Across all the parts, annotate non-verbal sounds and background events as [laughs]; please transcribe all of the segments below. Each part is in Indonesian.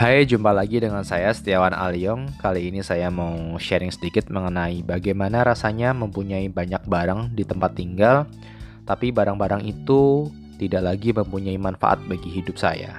Hai, jumpa lagi dengan saya Setiawan Aliong. Kali ini saya mau sharing sedikit mengenai bagaimana rasanya mempunyai banyak barang di tempat tinggal, tapi barang-barang itu tidak lagi mempunyai manfaat bagi hidup saya.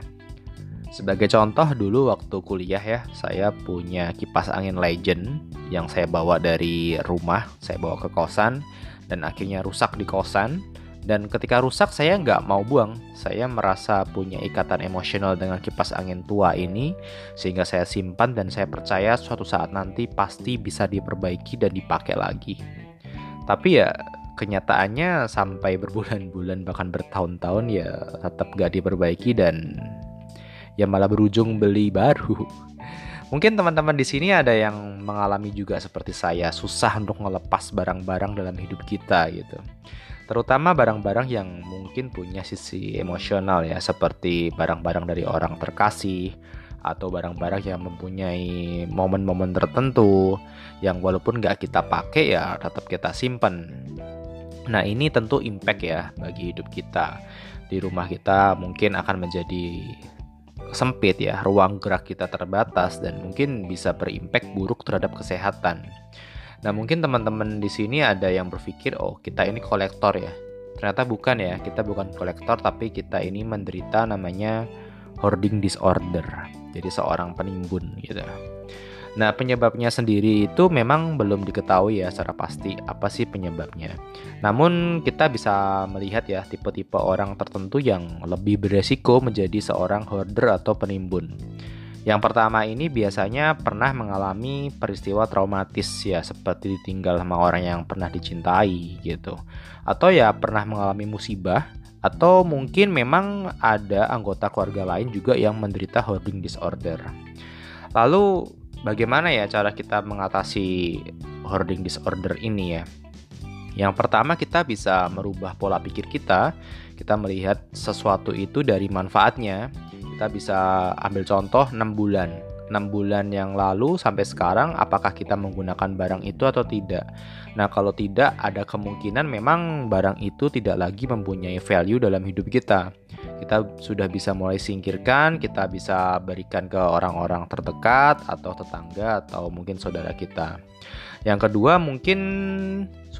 Sebagai contoh, dulu waktu kuliah ya, saya punya kipas angin Legend yang saya bawa dari rumah, saya bawa ke kosan, dan akhirnya rusak di kosan dan ketika rusak saya nggak mau buang. Saya merasa punya ikatan emosional dengan kipas angin tua ini sehingga saya simpan dan saya percaya suatu saat nanti pasti bisa diperbaiki dan dipakai lagi. Tapi ya kenyataannya sampai berbulan-bulan bahkan bertahun-tahun ya tetap gak diperbaiki dan ya malah berujung beli baru. [laughs] Mungkin teman-teman di sini ada yang mengalami juga seperti saya, susah untuk ngelepas barang-barang dalam hidup kita gitu terutama barang-barang yang mungkin punya sisi emosional ya seperti barang-barang dari orang terkasih atau barang-barang yang mempunyai momen-momen tertentu yang walaupun nggak kita pakai ya tetap kita simpan. Nah ini tentu impact ya bagi hidup kita di rumah kita mungkin akan menjadi sempit ya ruang gerak kita terbatas dan mungkin bisa berimpact buruk terhadap kesehatan. Nah, mungkin teman-teman di sini ada yang berpikir, "Oh, kita ini kolektor ya." Ternyata bukan ya, kita bukan kolektor tapi kita ini menderita namanya hoarding disorder. Jadi seorang penimbun gitu. Nah, penyebabnya sendiri itu memang belum diketahui ya secara pasti apa sih penyebabnya. Namun kita bisa melihat ya tipe-tipe orang tertentu yang lebih beresiko menjadi seorang hoarder atau penimbun. Yang pertama ini biasanya pernah mengalami peristiwa traumatis ya seperti ditinggal sama orang yang pernah dicintai gitu. Atau ya pernah mengalami musibah atau mungkin memang ada anggota keluarga lain juga yang menderita hoarding disorder. Lalu bagaimana ya cara kita mengatasi hoarding disorder ini ya? Yang pertama kita bisa merubah pola pikir kita. Kita melihat sesuatu itu dari manfaatnya kita bisa ambil contoh 6 bulan 6 bulan yang lalu sampai sekarang apakah kita menggunakan barang itu atau tidak. Nah, kalau tidak ada kemungkinan memang barang itu tidak lagi mempunyai value dalam hidup kita. Kita sudah bisa mulai singkirkan, kita bisa berikan ke orang-orang terdekat atau tetangga atau mungkin saudara kita. Yang kedua mungkin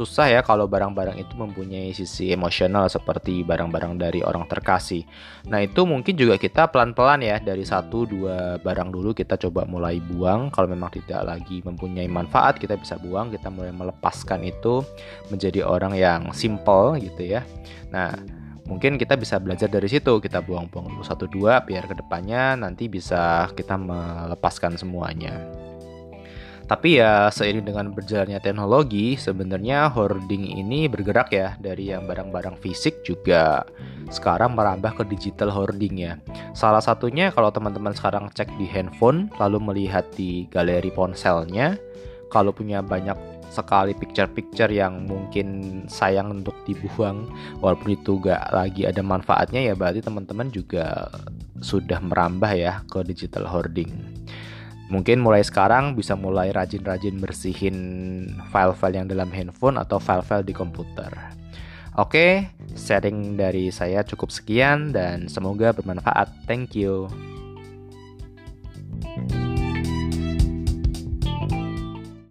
susah ya kalau barang-barang itu mempunyai sisi emosional seperti barang-barang dari orang terkasih. Nah itu mungkin juga kita pelan-pelan ya dari satu dua barang dulu kita coba mulai buang. Kalau memang tidak lagi mempunyai manfaat kita bisa buang. Kita mulai melepaskan itu menjadi orang yang simple gitu ya. Nah mungkin kita bisa belajar dari situ kita buang-buang satu dua biar ke depannya nanti bisa kita melepaskan semuanya. Tapi ya seiring dengan berjalannya teknologi, sebenarnya hoarding ini bergerak ya dari yang barang-barang fisik juga sekarang merambah ke digital hoarding ya. Salah satunya kalau teman-teman sekarang cek di handphone lalu melihat di galeri ponselnya, kalau punya banyak sekali picture-picture yang mungkin sayang untuk dibuang walaupun itu gak lagi ada manfaatnya ya berarti teman-teman juga sudah merambah ya ke digital hoarding. Mungkin mulai sekarang bisa mulai rajin-rajin bersihin file-file yang dalam handphone atau file-file di komputer. Oke, sharing dari saya cukup sekian dan semoga bermanfaat. Thank you.